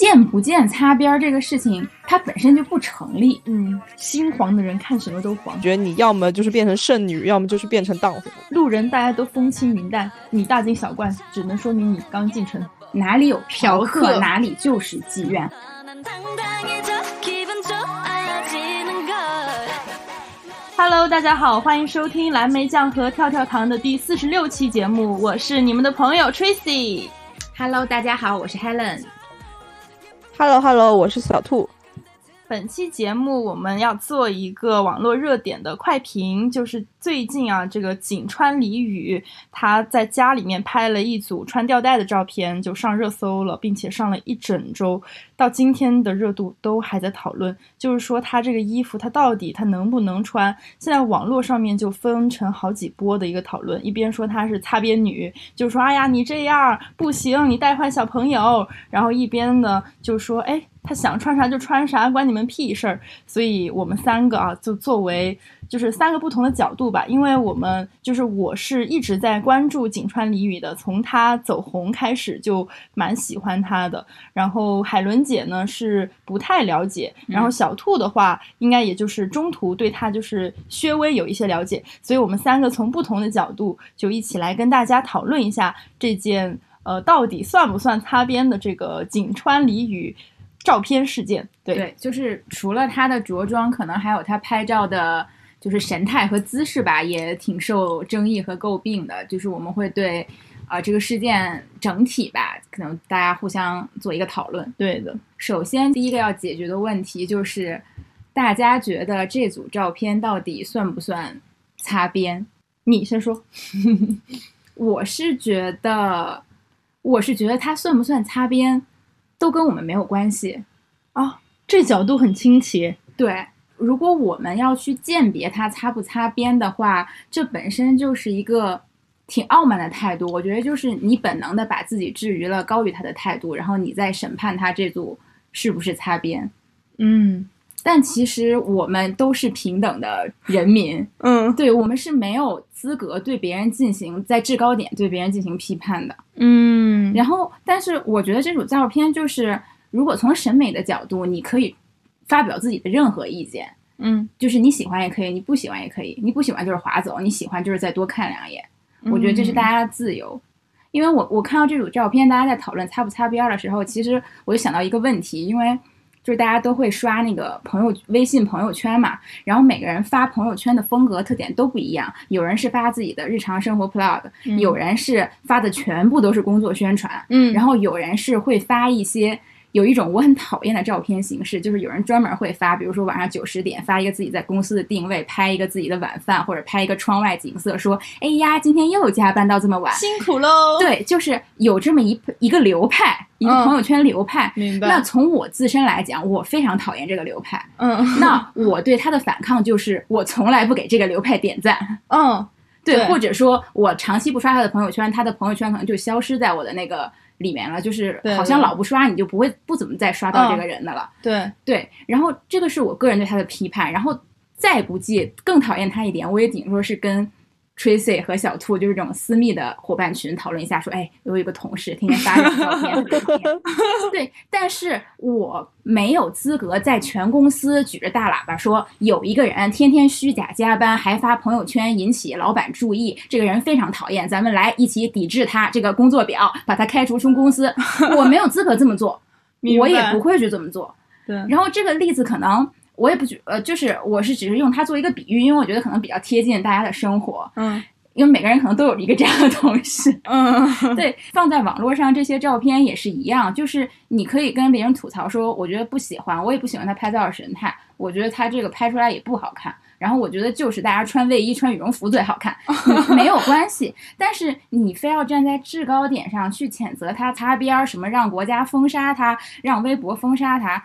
见不见擦边这个事情，它本身就不成立。嗯，心黄的人看什么都黄。觉得你要么就是变成剩女，要么就是变成荡妇。路人大家都风轻云淡，你大惊小怪，只能说明你刚进城。哪里有嫖客，哪里就是妓院。Hello，大家好，欢迎收听蓝莓酱和跳跳糖的第四十六期节目，我是你们的朋友 Tracy。Hello，大家好，我是 Helen。Hello，Hello，我是小兔。本期节目我们要做一个网络热点的快评，就是最近啊，这个井川里宇他在家里面拍了一组穿吊带的照片，就上热搜了，并且上了一整周，到今天的热度都还在讨论，就是说他这个衣服他到底他能不能穿？现在网络上面就分成好几波的一个讨论，一边说他是擦边女，就说哎呀你这样不行，你带坏小朋友，然后一边呢就说哎。他想穿啥就穿啥，关你们屁事儿。所以我们三个啊，就作为就是三个不同的角度吧。因为我们就是我是一直在关注井川里羽的，从他走红开始就蛮喜欢他的。然后海伦姐呢是不太了解，然后小兔的话应该也就是中途对他就是稍微有一些了解。所以我们三个从不同的角度就一起来跟大家讨论一下这件呃到底算不算擦边的这个井川里羽。照片事件，对，就是除了他的着装，可能还有他拍照的，就是神态和姿势吧，也挺受争议和诟病的。就是我们会对，啊，这个事件整体吧，可能大家互相做一个讨论。对的，首先第一个要解决的问题就是，大家觉得这组照片到底算不算擦边？你先说。我是觉得，我是觉得它算不算擦边？都跟我们没有关系，啊，这角度很清奇。对，如果我们要去鉴别它擦不擦边的话，这本身就是一个挺傲慢的态度。我觉得就是你本能的把自己置于了高于他的态度，然后你在审判他这组是不是擦边。嗯。但其实我们都是平等的人民，嗯，对我们是没有资格对别人进行在制高点对别人进行批判的，嗯。然后，但是我觉得这组照片就是，如果从审美的角度，你可以发表自己的任何意见，嗯，就是你喜欢也可以，你不喜欢也可以，你不喜欢就是划走，你喜欢就是再多看两眼。我觉得这是大家的自由。因为我我看到这组照片，大家在讨论擦不擦边的时候，其实我就想到一个问题，因为。就是大家都会刷那个朋友微信朋友圈嘛，然后每个人发朋友圈的风格特点都不一样，有人是发自己的日常生活 plug，有人是发的全部都是工作宣传，嗯，然后有人是会发一些。有一种我很讨厌的照片形式，就是有人专门会发，比如说晚上九十点发一个自己在公司的定位，拍一个自己的晚饭，或者拍一个窗外景色，说：“哎呀，今天又加班到这么晚，辛苦喽。”对，就是有这么一一个流派，一个朋友圈流派。明白。那从我自身来讲，我非常讨厌这个流派。嗯。那我对他的反抗就是，我从来不给这个流派点赞。嗯。对，或者说我长期不刷他的朋友圈，他的朋友圈可能就消失在我的那个。里面了，就是好像老不刷，你就不会不怎么再刷到这个人的了。对对，然后这个是我个人对他的批判，然后再不济更讨厌他一点，我也顶多是跟。Tracy 和小兔就是这种私密的伙伴群讨论一下，说，哎，我有一个同事天天发这照片，对，但是我没有资格在全公司举着大喇叭说，有一个人天天虚假加班，还发朋友圈引起老板注意，这个人非常讨厌，咱们来一起抵制他这个工作表，把他开除出公司。我没有资格这么做，我也不会去这么做。对，然后这个例子可能。我也不觉，呃，就是我是只是用它做一个比喻，因为我觉得可能比较贴近大家的生活。嗯，因为每个人可能都有一个这样的同事。嗯，对，放在网络上这些照片也是一样，就是你可以跟别人吐槽说，我觉得不喜欢，我也不喜欢他拍照的神态，我觉得他这个拍出来也不好看。然后我觉得就是大家穿卫衣、穿羽绒服最好看，没有关系。但是你非要站在制高点上去谴责他擦边儿，什么让国家封杀他，让微博封杀他。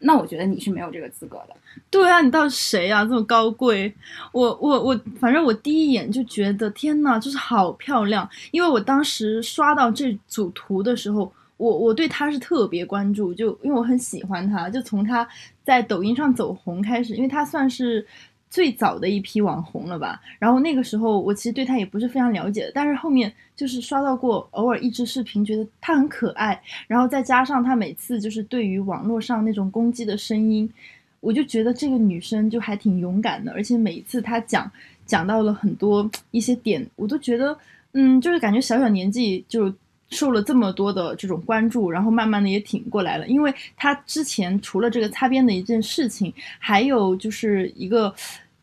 那我觉得你是没有这个资格的。对啊，你到底谁啊？这么高贵？我我我，反正我第一眼就觉得天呐，就是好漂亮。因为我当时刷到这组图的时候，我我对她是特别关注，就因为我很喜欢她，就从她在抖音上走红开始，因为她算是最早的一批网红了吧。然后那个时候我其实对他也不是非常了解，但是后面就是刷到过偶尔一支视频，觉得他很可爱，然后再加上他每次就是对于网络上那种攻击的声音，我就觉得这个女生就还挺勇敢的，而且每一次她讲讲到了很多一些点，我都觉得嗯，就是感觉小小年纪就。受了这么多的这种关注，然后慢慢的也挺过来了。因为她之前除了这个擦边的一件事情，还有就是一个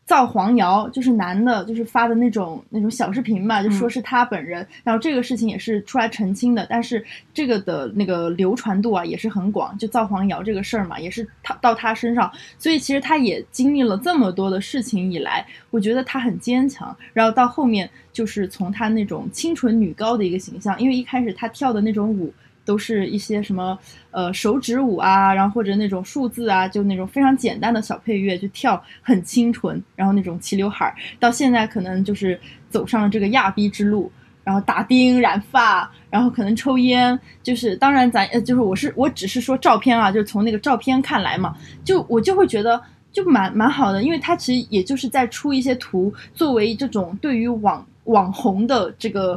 造黄谣，就是男的，就是发的那种那种小视频嘛，就说是他本人。然后这个事情也是出来澄清的，但是这个的那个流传度啊也是很广，就造黄谣这个事儿嘛，也是他到他身上。所以其实他也经历了这么多的事情以来，我觉得他很坚强。然后到后面。就是从他那种清纯女高的一个形象，因为一开始他跳的那种舞都是一些什么呃手指舞啊，然后或者那种数字啊，就那种非常简单的小配乐就跳很清纯，然后那种齐刘海儿，到现在可能就是走上了这个亚逼之路，然后打钉染发，然后可能抽烟，就是当然咱呃就是我是我只是说照片啊，就是从那个照片看来嘛，就我就会觉得就蛮蛮好的，因为他其实也就是在出一些图，作为这种对于网。网红的这个，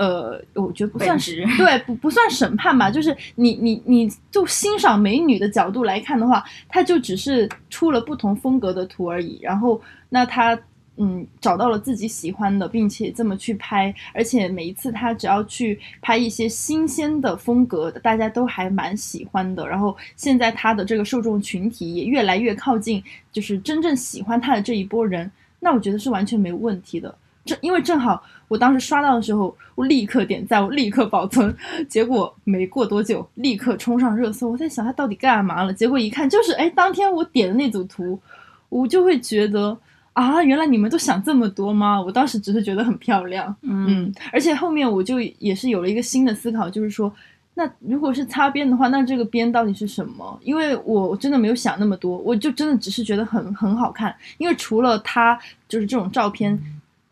呃，我觉得不算是对，不不算审判吧。就是你你你就欣赏美女的角度来看的话，他就只是出了不同风格的图而已。然后那他嗯找到了自己喜欢的，并且这么去拍，而且每一次他只要去拍一些新鲜的风格，大家都还蛮喜欢的。然后现在他的这个受众群体也越来越靠近，就是真正喜欢他的这一波人，那我觉得是完全没有问题的。正因为正好我当时刷到的时候，我立刻点赞，我立刻保存，结果没过多久，立刻冲上热搜。我在想他到底干嘛了？结果一看，就是哎，当天我点的那组图，我就会觉得啊，原来你们都想这么多吗？我当时只是觉得很漂亮，嗯，而且后面我就也是有了一个新的思考，就是说，那如果是擦边的话，那这个边到底是什么？因为我真的没有想那么多，我就真的只是觉得很很好看，因为除了他就是这种照片。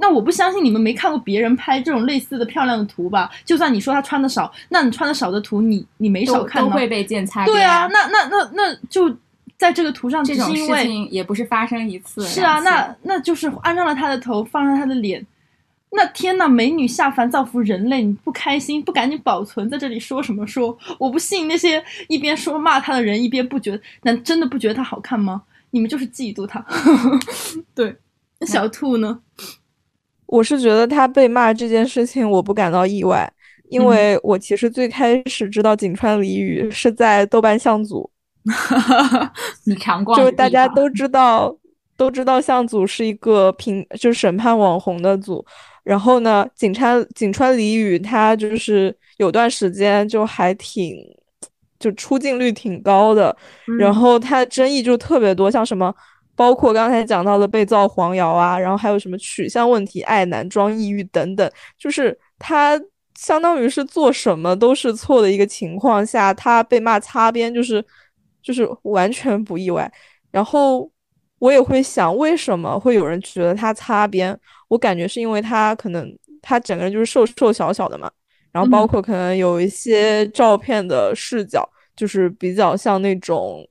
那我不相信你们没看过别人拍这种类似的漂亮的图吧？就算你说他穿的少，那你穿的少的图，你你没少看都会被剪裁。对啊，那那那那就在这个图上，这种事情也不是发生一次。是啊，那那就是安上了他的头，放上他的脸。那天呐，美女下凡造福人类，你不开心，不赶紧保存在这里说什么说？我不信那些一边说骂她的人，一边不觉得，难真的不觉得她好看吗？你们就是嫉妒他。对，那小兔呢？我是觉得他被骂这件事情，我不感到意外，因为我其实最开始知道井川里语是在豆瓣向组，你常逛，就大家都知道，都知道向组是一个评，就是审判网红的组。然后呢，井川井川里语他就是有段时间就还挺，就出镜率挺高的，然后他的争议就特别多，像什么。包括刚才讲到的被造黄谣啊，然后还有什么取向问题、爱男装抑郁等等，就是他相当于是做什么都是错的一个情况下，他被骂擦边，就是就是完全不意外。然后我也会想，为什么会有人觉得他擦边？我感觉是因为他可能他整个人就是瘦瘦小小的嘛，然后包括可能有一些照片的视角，就是比较像那种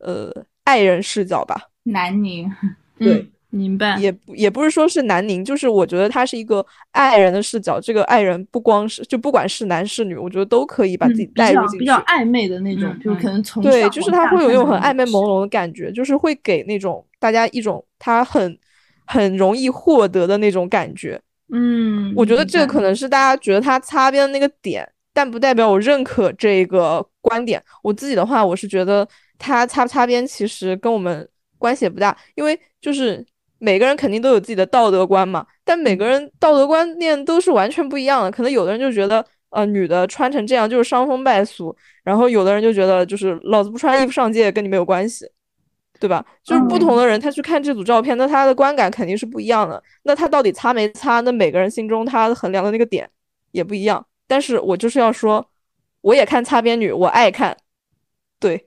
呃爱人视角吧。南宁，对，明白，也也不是说是南宁，就是我觉得他是一个爱人的视角。这个爱人不光是，就不管是男是女，我觉得都可以把自己带入进去，比较暧昧的那种，就可能从对，就是他会有一种很暧昧朦胧的感觉，就是会给那种大家一种他很很容易获得的那种感觉。嗯，我觉得这个可能是大家觉得他擦边的那个点，但不代表我认可这个观点。我自己的话，我是觉得他擦不擦边，其实跟我们。关系也不大，因为就是每个人肯定都有自己的道德观嘛，但每个人道德观念都是完全不一样的。可能有的人就觉得，呃，女的穿成这样就是伤风败俗，然后有的人就觉得，就是老子不穿衣服上街跟你没有关系，对吧？就是不同的人他去看这组照片，那他的观感肯定是不一样的。那他到底擦没擦？那每个人心中他衡量的那个点也不一样。但是我就是要说，我也看擦边女，我爱看，对，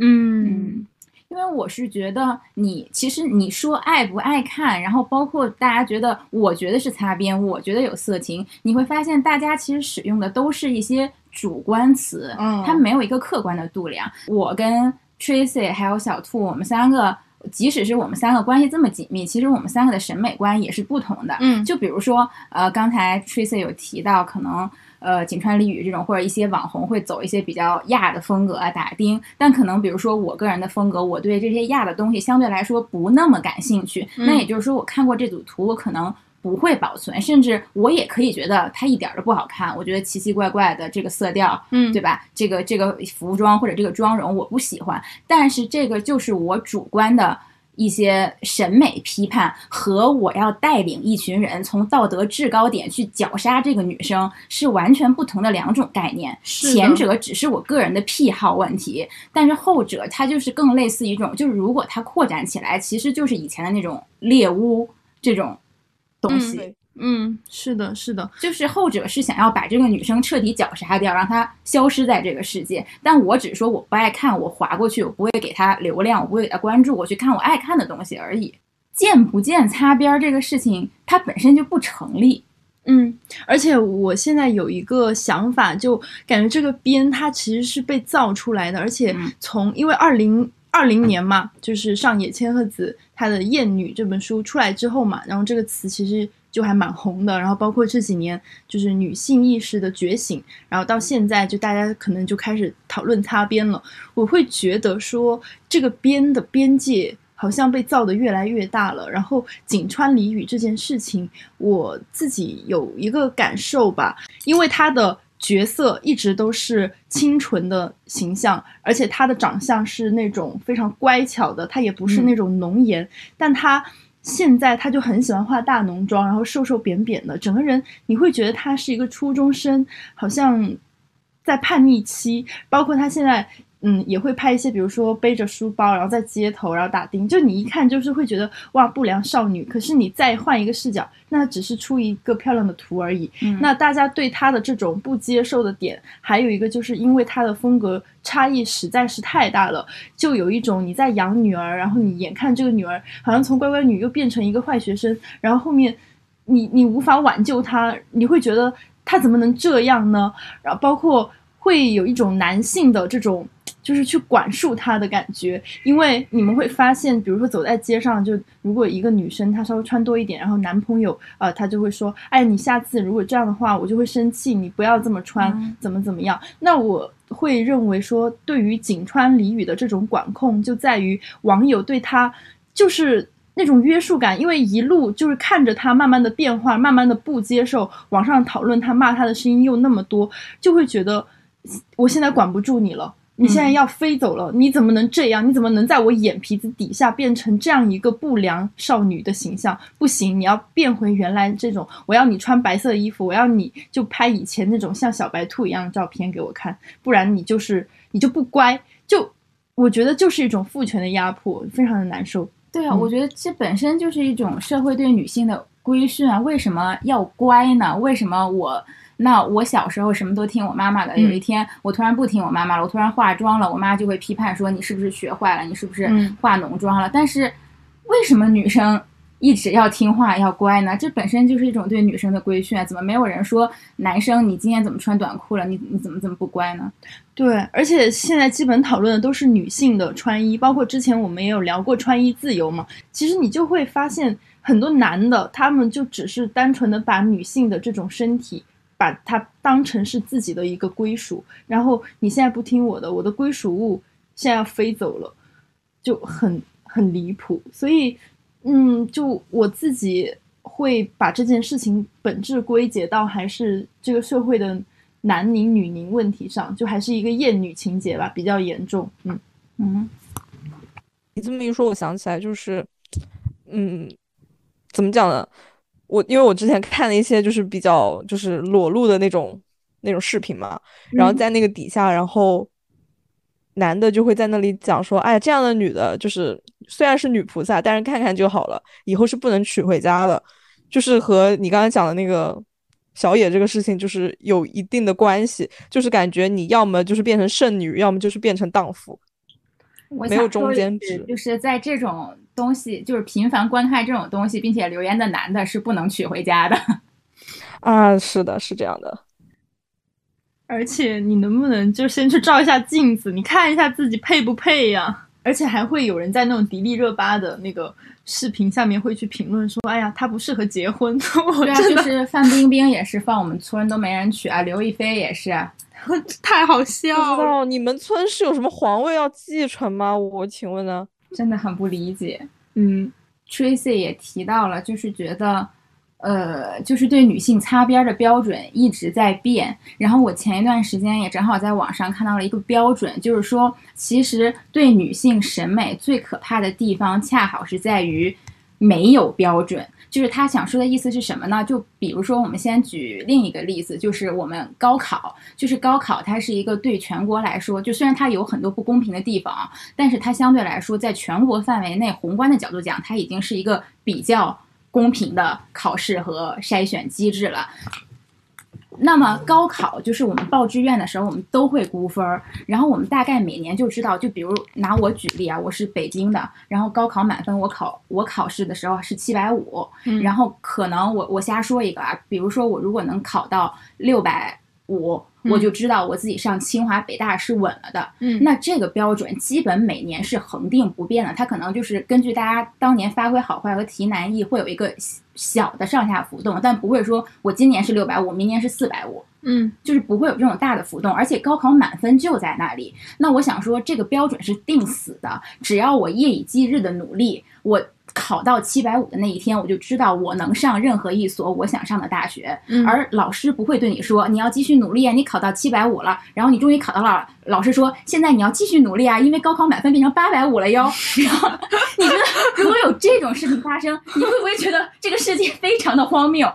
嗯。因为我是觉得你其实你说爱不爱看，然后包括大家觉得，我觉得是擦边，我觉得有色情，你会发现大家其实使用的都是一些主观词，嗯，它没有一个客观的度量。我跟 Tracy 还有小兔，我们三个即使是我们三个关系这么紧密，其实我们三个的审美观也是不同的。嗯就比如说，呃，刚才 Tracy 有提到，可能呃井川里羽这种或者一些网红会走一些比较亚的风格啊，打钉。但可能比如说我个人的风格，我对这些亚的东西相对来说不那么感兴趣。嗯那也就是说，我看过这组图，我可能。不会保存，甚至我也可以觉得它一点儿都不好看。我觉得奇奇怪怪的这个色调，嗯对吧？这个这个服装或者这个妆容我不喜欢，但是这个就是我主观的一些审美批判和我要带领一群人从道德制高点去绞杀这个女生是完全不同的两种概念。前者只是我个人的癖好问题，但是后者它就是更类似一种，就是如果它扩展起来，其实就是以前的那种猎巫这种东西。对嗯，是的，是的，就是后者是想要把这个女生彻底绞杀掉，让她消失在这个世界。但我只是说我不爱看，我划过去，我不会给她流量，我不会给她关注，我去看我爱看的东西而已。见不见擦边儿这个事情，它本身就不成立。嗯，而且我现在有一个想法，就感觉这个边它其实是被造出来的，而且嗯从因为二零二零年嘛，就是上野千鹤子她的《艳女》这本书出来之后嘛，然后这个词其实就还蛮红的，然后包括这几年就是女性意识的觉醒，然后到现在就大家可能就开始讨论擦边了，我会觉得说这个边的边界。好像被造得越来越大了，然后井川里羽这件事情，我自己有一个感受吧，因为他的角色一直都是清纯的形象，而且他的长相是那种非常乖巧的，他也不是那种浓颜，但他现在他就很喜欢化大浓妆，然后瘦瘦扁扁的，整个人你会觉得他是一个初中生，好像在叛逆期，包括他现在。嗯，也会拍一些，比如说背着书包，然后在街头，然后打钉，就你一看就是会觉得哇，不良少女。可是你再换一个视角，那只是出一个漂亮的图而已。嗯那大家对她的这种不接受的点，还有一个就是因为她的风格差异实在是太大了，就有一种你在养女儿，然后你眼看这个女儿好像从乖乖女又变成一个坏学生，然后后面你你无法挽救她，你会觉得她怎么能这样呢？然后包括会有一种男性的这种。就是去管束她的感觉，因为你们会发现，比如说走在街上，就如果一个女生她稍微穿多一点，然后男朋友呃他就会说，哎，你下次如果这样的话，我就会生气，你不要这么穿，嗯怎么怎么样？那我会认为说，对于井川里羽的这种管控，就在于网友对她就是。那种约束感，因为一路就是看着他慢慢的变化，慢慢的不接受，网上讨论他、骂他的声音又那么多，就会觉得我现在管不住你了。你现在要飞走了，你怎么能这样？你怎么能在我眼皮子底下变成这样一个不良少女的形象？不行，你要变回原来这种。我要你穿白色衣服，我要你就拍以前那种像小白兔一样的照片给我看，不然你就是你就不乖。就我觉得就是一种父权的压迫，非常的难受。对啊，嗯我觉得这本身就是一种社会对女性的规训啊。为什么要乖呢？为什么我那我小时候什么都听我妈妈的，嗯有一天我突然不听我妈妈了，我突然化妆了，我妈就会批判说你是不是学坏了，你是不是嗯化浓妆了？但是为什么女生一直要听话要乖呢？这本身就是一种对女生的规训啊。怎么没有人说男生你今天怎么穿短裤了？你你怎么怎么不乖呢？对，而且现在基本讨论的都是女性的穿衣，包括之前我们也有聊过穿衣自由嘛。其实你就会发现，很多男的他们就只是单纯的把女性的这种身体，把它当成是自己的一个归属。然后你现在不听我的，我的归属物现在要飞走了，就很很离谱。所以，嗯，就我自己会把这件事情本质归结到还是这个社会的。男宁女宁问题上，就还是一个厌女情节吧，比较严重。嗯嗯，你这么一说，我想起来，就是，嗯，怎么讲呢？我因为我之前看了一些就是比较就是裸露的那种那种视频嘛，然后在那个底下，然后男的就会在那里讲说，哎，这样的女的，就是虽然是女菩萨，但是看看就好了，以后是不能娶回家的，就是和你刚才讲的那个。小野这个事情就是有一定的关系，就是感觉你要么就是变成剩女，要么就是变成荡妇，没有中间值。就是在这种东西，就是频繁观看这种东西，并且留言的男的是不能娶回家的。啊，是的，是这样的。而且你能不能就先去照一下镜子，你看一下自己配不配呀？而且还会有人在那种迪丽热巴的那个视频下面会去评论说：“哎呀，他不适合结婚。”对啊，就是范冰冰也是放我们村都没人娶啊，刘亦菲也是，太好笑了。不知道你们村是有什么皇位要继承吗？我请问呢？真的很不理解。嗯，Tracy 也提到了，就是觉得。呃，就是对女性擦边的标准一直在变。然后我前一段时间也正好在网上看到了一个标准，就是说，其实对女性审美最可怕的地方，恰好是在于没有标准。就是他想说的意思是什么呢？就比如说，我们先举另一个例子，就是我们高考，就是高考，它是一个对全国来说，就虽然它有很多不公平的地方，但是它相对来说，在全国范围内宏观的角度讲，它已经是一个比较。公平的考试和筛选机制了。那么高考就是我们报志愿的时候，我们都会估分儿，然后我们大概每年就知道，就比如拿我举例啊，我是北京的，然后高考满分我考我考试的时候是七百五，然后可能我我瞎说一个啊，比如说我如果能考到六百五。我就知道我自己上清华北大是稳了的，嗯，那这个标准基本每年是恒定不变的，它可能就是根据大家当年发挥好坏和题难易会有一个小的上下浮动，但不会说我今年是六百五，明年是四百五，嗯，就是不会有这种大的浮动，而且高考满分就在那里，那我想说这个标准是定死的，只要我夜以继日的努力，我。考到七百五的那一天，我就知道我能上任何一所我想上的大学。而老师不会对你说你要继续努力啊，你考到七百五了，然后你终于考到了，老师说现在你要继续努力啊，因为高考满分变成八百五了哟。然后你觉得如果有这种事情发生，你会不会觉得这个世界非常的荒谬？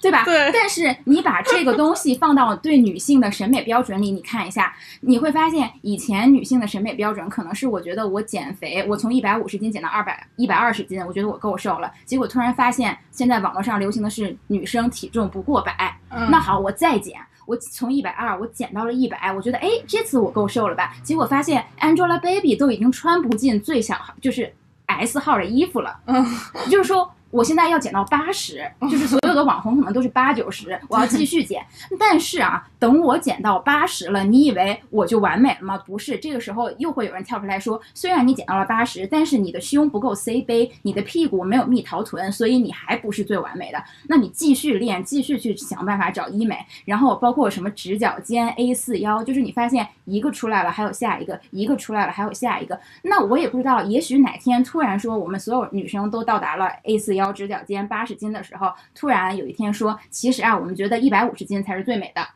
对吧？对。但是你把这个东西放到对女性的审美标准里，你看一下，你会发现以前女性的审美标准可能是我觉得我减肥，我从一百五十斤减到二百一百二十斤，我觉得我够瘦了。结果突然发现，现在网络上流行的是女生体重不过百。那好，我再减，我从一百二我减到了一百，我觉得哎，这次我够瘦了吧？结果发现 Angelababy 都已经穿不进最小号，就是 S 号的衣服了。嗯，就是说。我现在要减到八十，就是所有的网红可能都是八九十，我要继续减。但是啊，等我减到八十了，你以为我就完美了吗？不是，这个时候又会有人跳出来说，虽然你减到了八十，但是你的胸不够 C 杯，你的屁股没有蜜桃臀，所以你还不是最完美的。那你继续练，继续去想办法找医美，然后包括什么直角肩、A 四腰，就是你发现一个出来了，还有下一个，一个出来了，还有下一个。那我也不知道，也许哪天突然说，我们所有女生都到达了 A 四腰。直角肩八十斤的时候，突然有一天说，其实啊，我们觉得一百五十斤才是最美的。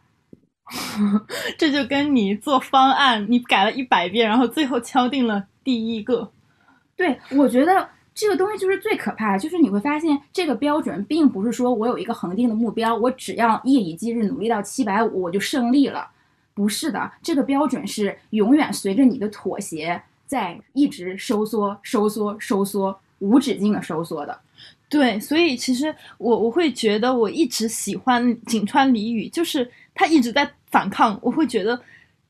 这就跟你做方案，你改了一百遍，然后最后敲定了第一个。对，我觉得这个东西就是最可怕的，就是你会发现这个标准并不是说我有一个恒定的目标，我只要夜以继日努力到七百五我就胜利了。不是的，这个标准是永远随着你的妥协在一直收缩、收缩、收缩。无止境的收缩的，对，所以其实我我会觉得我一直喜欢井川里宇，就是他一直在反抗。我会觉得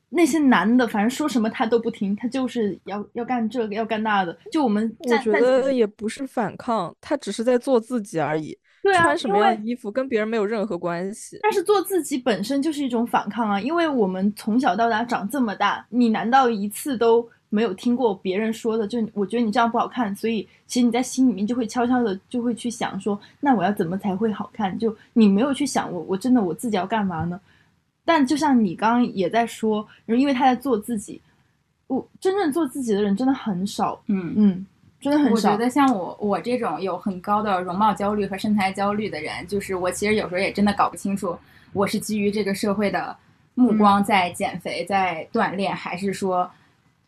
那些男的，反正说什么他都不听，他就是要要干这个要干那的。就我们我觉得也不是反抗，他只是在做自己而已。对啊，穿什么样的衣服跟别人没有任何关系。但是做自己本身就是一种反抗啊，因为我们从小到大长这么大，你难道一次都？没有听过别人说的，就我觉得你这样不好看，所以其实你在心里面就会悄悄的就会去想说，那我要怎么才会好看？就你没有去想我，我真的我自己要干嘛呢？但就像你刚刚也在说，因为他在做自己，我真正做自己的人真的很少，嗯嗯，真的很少。我觉得像我我这种有很高的容貌焦虑和身材焦虑的人，就是我其实有时候也真的搞不清楚，我是基于这个社会的目光在减肥在锻炼，还是说。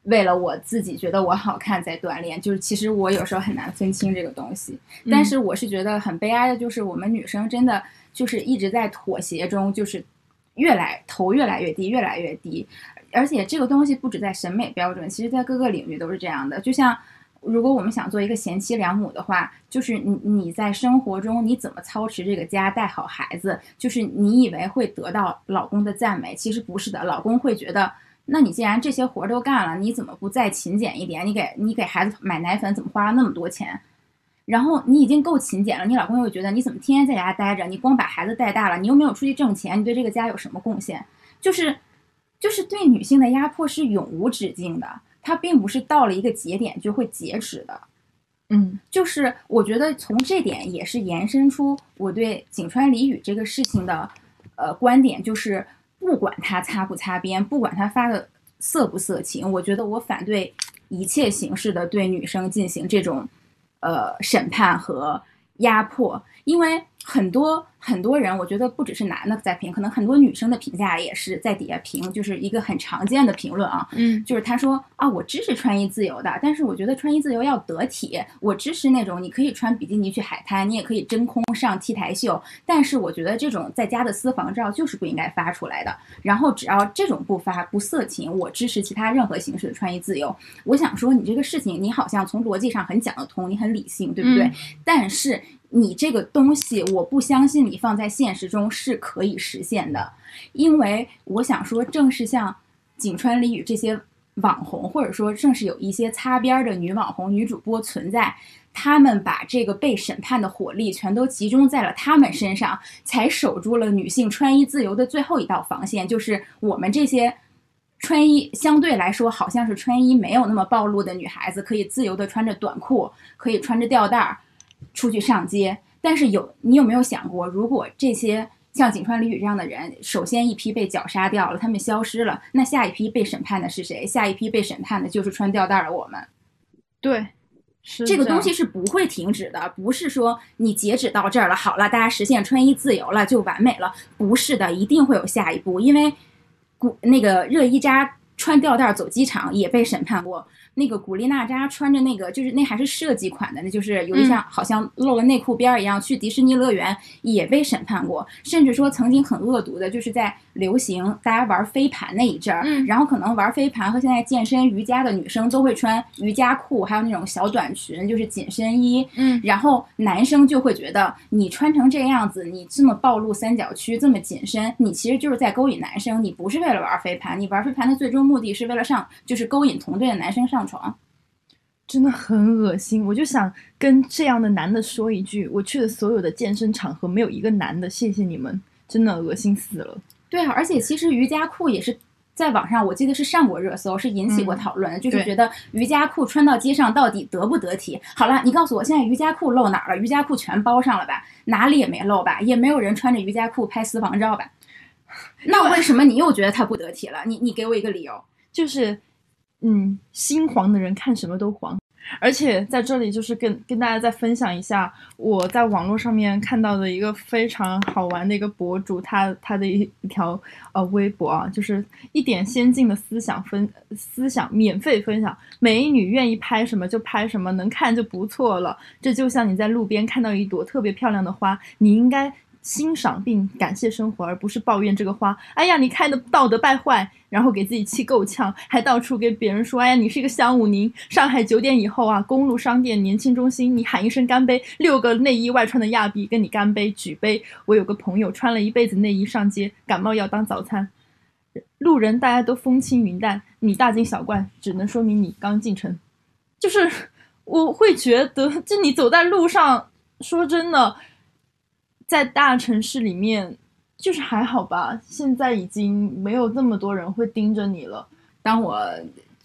为了我自己觉得我好看在锻炼，就是其实我有时候很难分清这个东西。但是我是觉得很悲哀的，就是我们女生真的就是一直在妥协中，就是越来头越来越低，越来越低。而且这个东西不止在审美标准，其实在各个领域都是这样的。就像如果我们想做一个贤妻良母的话，就是你你在生活中你怎么操持这个家，带好孩子，就是你以为会得到老公的赞美，其实不是的，老公会觉得。那你既然这些活儿都干了，你怎么不再勤俭一点？你给你给孩子买奶粉怎么花了那么多钱？然后你已经够勤俭了，你老公又觉得你怎么天天在家待着？你光把孩子带大了，你又没有出去挣钱，你对这个家有什么贡献？就是，就是对女性的压迫是永无止境的。它并不是到了一个节点就会截止的。嗯就是我觉得从这点也是延伸出我对井川里语这个事情的呃观点，就是不管他擦不擦边，不管他发的色不色情，我觉得我反对一切形式的对女生进行这种呃审判和压迫，因为很多很多人，我觉得不只是男的在评，可能很多女生的评价也是在底下评，就是一个很常见的评论啊，嗯就是他说啊，我支持穿衣自由的，但是我觉得穿衣自由要得体。我支持那种你可以穿比基尼去海滩，你也可以真空上 T 台秀，但是我觉得这种在家的私房照就是不应该发出来的。然后只要这种不发不色情，我支持其他任何形式的穿衣自由。我想说，你这个事情你好像从逻辑上很讲得通，你很理性，对不对？嗯但是你这个东西，我不相信你放在现实中是可以实现的，因为我想说，正是像井川里羽这些网红，或者说正是有一些擦边的女网红、女主播存在，他们把这个被审判的火力全都集中在了他们身上，才守住了女性穿衣自由的最后一道防线，就是我们这些。穿衣相对来说好像是穿衣没有那么暴露的女孩子，可以自由的穿着短裤，可以穿着吊带儿出去上街。但是有你有没有想过，如果这些像井川里羽这样的人，首先一批被绞杀掉了，他们消失了，那下一批被审判的是谁？下一批被审判的就是穿吊带儿的我们。对，是这个东西是不会停止的，不是说你截止到这儿了，好了，大家实现穿衣自由了就完美了，不是的，一定会有下一步，因为古那个热依扎穿吊带儿走机场也被审判过。那个古力娜扎穿着那个，就是那还是设计款的，那就是有一像、好像露了内裤边儿一样，去迪士尼乐园也被审判过，甚至说曾经很恶毒的，就是在流行大家玩飞盘那一阵儿，嗯。然后可能玩飞盘和现在健身瑜伽的女生都会穿瑜伽裤，还有那种小短裙，就是紧身衣，嗯。然后男生就会觉得你穿成这样子，你这么暴露三角区，这么紧身，你其实就是在勾引男生，你不是为了玩飞盘，你玩飞盘的最终目的是为了上，就是勾引同队的男生上床。真的很恶心。我就想跟这样的男的说一句：我去的所有的健身场合没有一个男的，谢谢你们，真的恶心死了。对啊，而且其实瑜伽裤也是。在网上，我记得是上过热搜，是引起过嗯讨论的，就是觉得瑜伽裤穿到街上到底得不得体？好了，你告诉我，现在瑜伽裤露哪儿了？瑜伽裤全包上了吧？哪里也没露吧？也没有人穿着瑜伽裤拍私房照吧？那为什么你又觉得它不得体了？你你给我一个理由。就是，嗯，心黄的人看什么都黄。而且在这里就是跟跟大家再分享一下我在网络上面看到的一个非常好玩的一个博主，他他的一一条呃微博啊，就是一点先进的思想分思想免费分享，美女愿意拍什么就拍什么，能看就不错了。这就像你在路边看到一朵特别漂亮的花，你应该。欣赏并感谢生活，而不是抱怨这个花。哎呀，你开的道德败坏，然后给自己气够呛，还到处给别人说，哎呀，你是一个香舞宁。上海九点以后啊，公路商店、年轻中心，你喊一声干杯，六个内衣外穿的亚比跟你干杯举杯。我有个朋友穿了一辈子内衣上街，感冒药当早餐。路人大家都风轻云淡，你大惊小怪，只能说明你刚进城。就是我会觉得，就你走在路上，说真的。在大城市里面，就是还好吧。现在已经没有那么多人会盯着你了。当我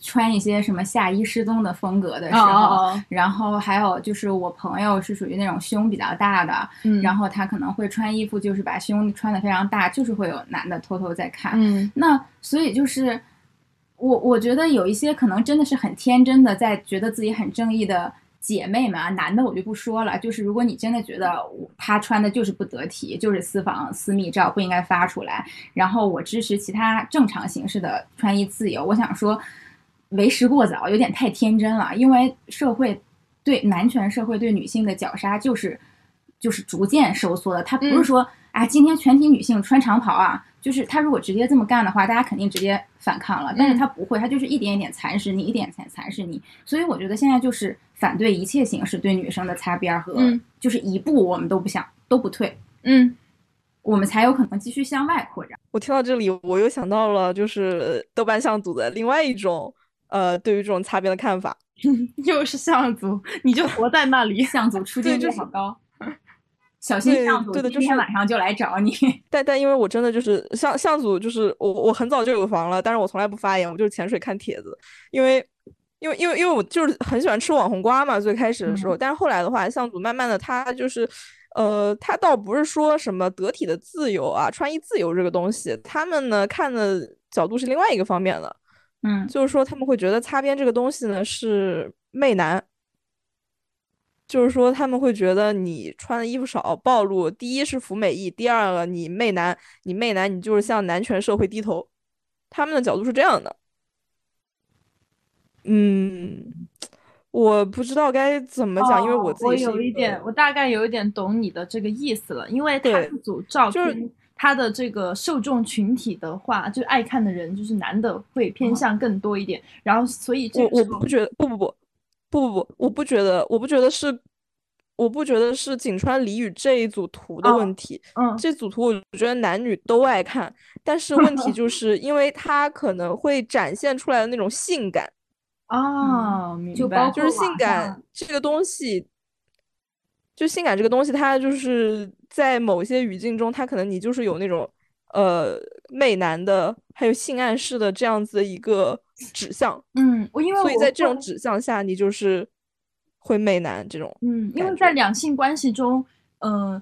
穿一些什么夏衣失踪的风格的时候，哦然后还有就是我朋友是属于那种胸比较大的，嗯然后他可能会穿衣服，就是把胸穿的非常大，就是会有男的偷偷在看。嗯那所以就是我我觉得有一些可能真的是很天真的，在觉得自己很正义的。姐妹们啊，男的我就不说了。就是如果你真的觉得我他穿的就是不得体，就是私房私密照不应该发出来，然后我支持其他正常形式的穿衣自由，我想说为时过早，有点太天真了。因为社会对男权社会对女性的绞杀就是就是逐渐收缩的，它不是嗯说啊、今天全体女性穿长袍啊，就是他如果直接这么干的话，大家肯定直接反抗了。但是他不会，他就是一点一点蚕食你，一点点蚕食你。所以我觉得现在就是反对一切形式对女生的擦边儿和，嗯就是一步我们都不想都不退，嗯我们才有可能继续向外扩展。我听到这里，我又想到了就是豆瓣向组的另外一种呃对于这种擦边的看法。又是向组，你就活在那里。向组出镜率对就是好高，小心组今天对的就是晚上就来找你。但但因为我真的就是向向组，就是我我很早就有房了，但是我从来不发言，我就是潜水看帖子，因为因为因为因为我就是很喜欢吃网红瓜嘛，最开始的时候，嗯。但是后来的话，向组慢慢的他就是，呃，他倒不是说什么得体的自由啊，穿衣自由这个东西，他们呢看的角度是另外一个方面的，嗯。就是说他们会觉得擦边这个东西呢是媚男，就是说他们会觉得你穿的衣服少暴露，第一是服美役，第二个你媚男，你媚男你就是向男权社会低头，他们的角度是这样的。嗯，我不知道该怎么讲，因为我自己有一点，我大概有一点懂你的这个意思了，因为它对这组照就是片，他的这个受众群体的话，就爱看的人就是男的会偏向更多一点，然后所以这我我不觉得，不不不不不不，我不觉得，我不觉得是，我不觉得是井川里羽这一组图的哦问题。嗯这组图我觉得男女都爱看，但是问题 就是因为它可能会展现出来的那种性感，啊，明白就是性感这个东西，就性感这个东西，它就是在某些语境中，它可能你就是有那种呃媚男的，还有性暗示的这样子的一个指向，嗯，我因为我所以在这种指向下，你就是会媚男这种。嗯，因为在两性关系中，呃，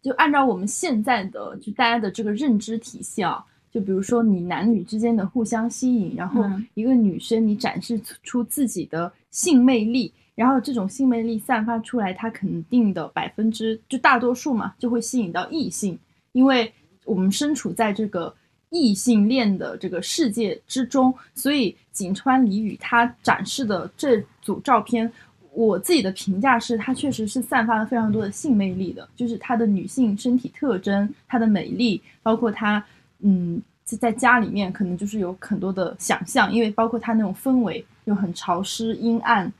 就按照我们现在的就大家的这个认知体系啊，就比如说你男女之间的互相吸引，然后嗯。一个女生你展示出出自己的性魅力，然后这种性魅力散发出来，它肯定的百分之就大多数嘛，就会吸引到异性，因为我们身处在这个异性恋的这个世界之中，所以井川里羽他展示的这组照片，我自己的评价是，她确实是散发了非常多的性魅力的，就是她的女性身体特征、她的美丽，包括她，嗯，在在家里面可能就是有很多的想象，因为包括她那种氛围又很潮湿阴暗，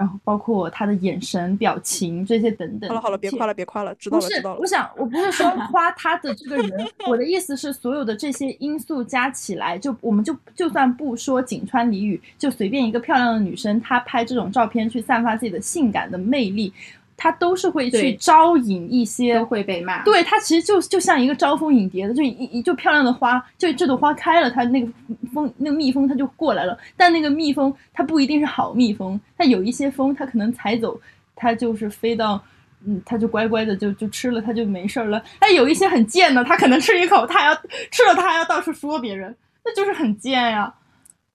然后包括他的眼神、表情这些等等。好了好了，别夸了，别夸了，知道了知道，了我。想我不是说 夸他的这个人，我的意思是所有的这些因素加起来，就我们就就算不说井川里羽，就随便一个漂亮的女生，她拍这种照片去散发自己的性感的魅力，她都是会去招引一些都会被骂。对，它其实就就像一个招蜂引蝶的，就一一就漂亮的花，就这朵花开了，它那个蜂那个蜜蜂它就过来了。但那个蜜蜂它不一定是好蜜蜂，它有一些蜂它可能采走，它就是飞到。嗯，它就乖乖的就就吃了，它就没事儿了。但有一些很贱的，它可能吃一口，它还要吃了，它还要到处说别人，那就是很贱呀。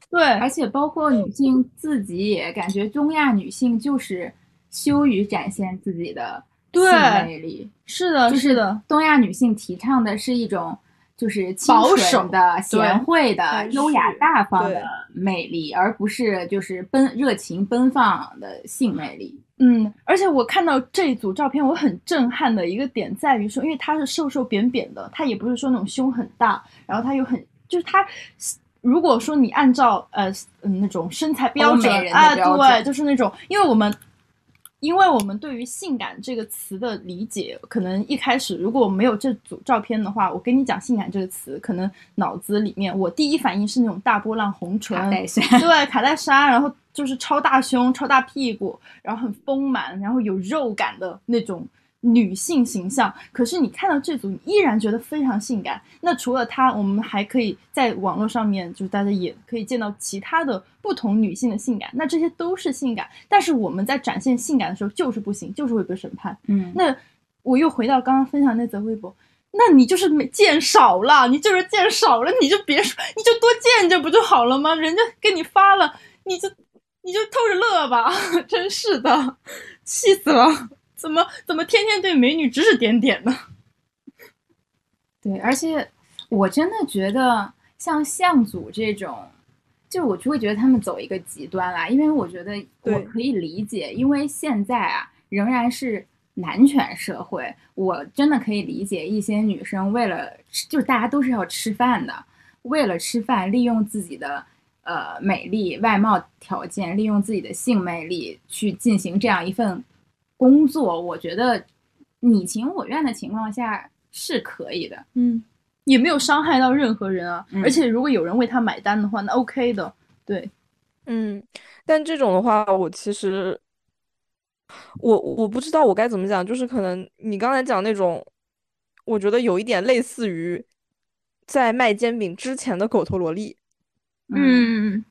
对，而且包括女性自己也感觉中亚女性就是羞于展现自己的性魅力，是的，就是的，东亚女性提倡的是一种就是保守的、贤惠的、优雅大方的魅力，而不是就是奔热情奔放的性魅力。嗯，而且我看到这组照片，我很震撼的一个点在于说，因为她是瘦瘦扁扁的，她也不是说那种胸很大，然后她又很，就是她，如果说你按照呃嗯那种身材标准啊，对，就是那种，因为我们。因为我们对于性感这个词的理解，可能一开始如果没有这组照片的话，我跟你讲性感这个词，可能脑子里面我第一反应是那种大波浪红唇，对，卡戴珊，然后就是超大胸、超大屁股，然后很丰满，然后有肉感的那种女性形象。可是你看到这组，你依然觉得非常性感。那除了她，我们还可以在网络上面，就是大家也可以见到其他的不同女性的性感。那这些都是性感，但是我们在展现性感的时候就是不行，就是会被审判。嗯，那我又回到刚刚分享那则微博，那你就是没见少了，你就是见少了，你就别说，你就多见见不就好了吗？人家给你发了，你就你就偷着乐吧，真是的，气死了！怎么怎么天天对美女指指点点呢？对，而且我真的觉得像向祖这种，就我就会觉得他们走一个极端啦，因为我觉得我可以理解，因为现在啊仍然是男权社会，我真的可以理解一些女生为了吃就是大家都是要吃饭的，为了吃饭利用自己的。呃，美丽外貌条件，利用自己的性魅力去进行这样一份工作，我觉得你情我愿的情况下是可以的。嗯，也没有伤害到任何人啊。嗯而且如果有人为他买单的话，那 OK 的。对，嗯，但这种的话，我其实我我不知道我该怎么讲，就是可能你刚才讲那种，我觉得有一点类似于在卖煎饼之前的狗头萝莉。嗯，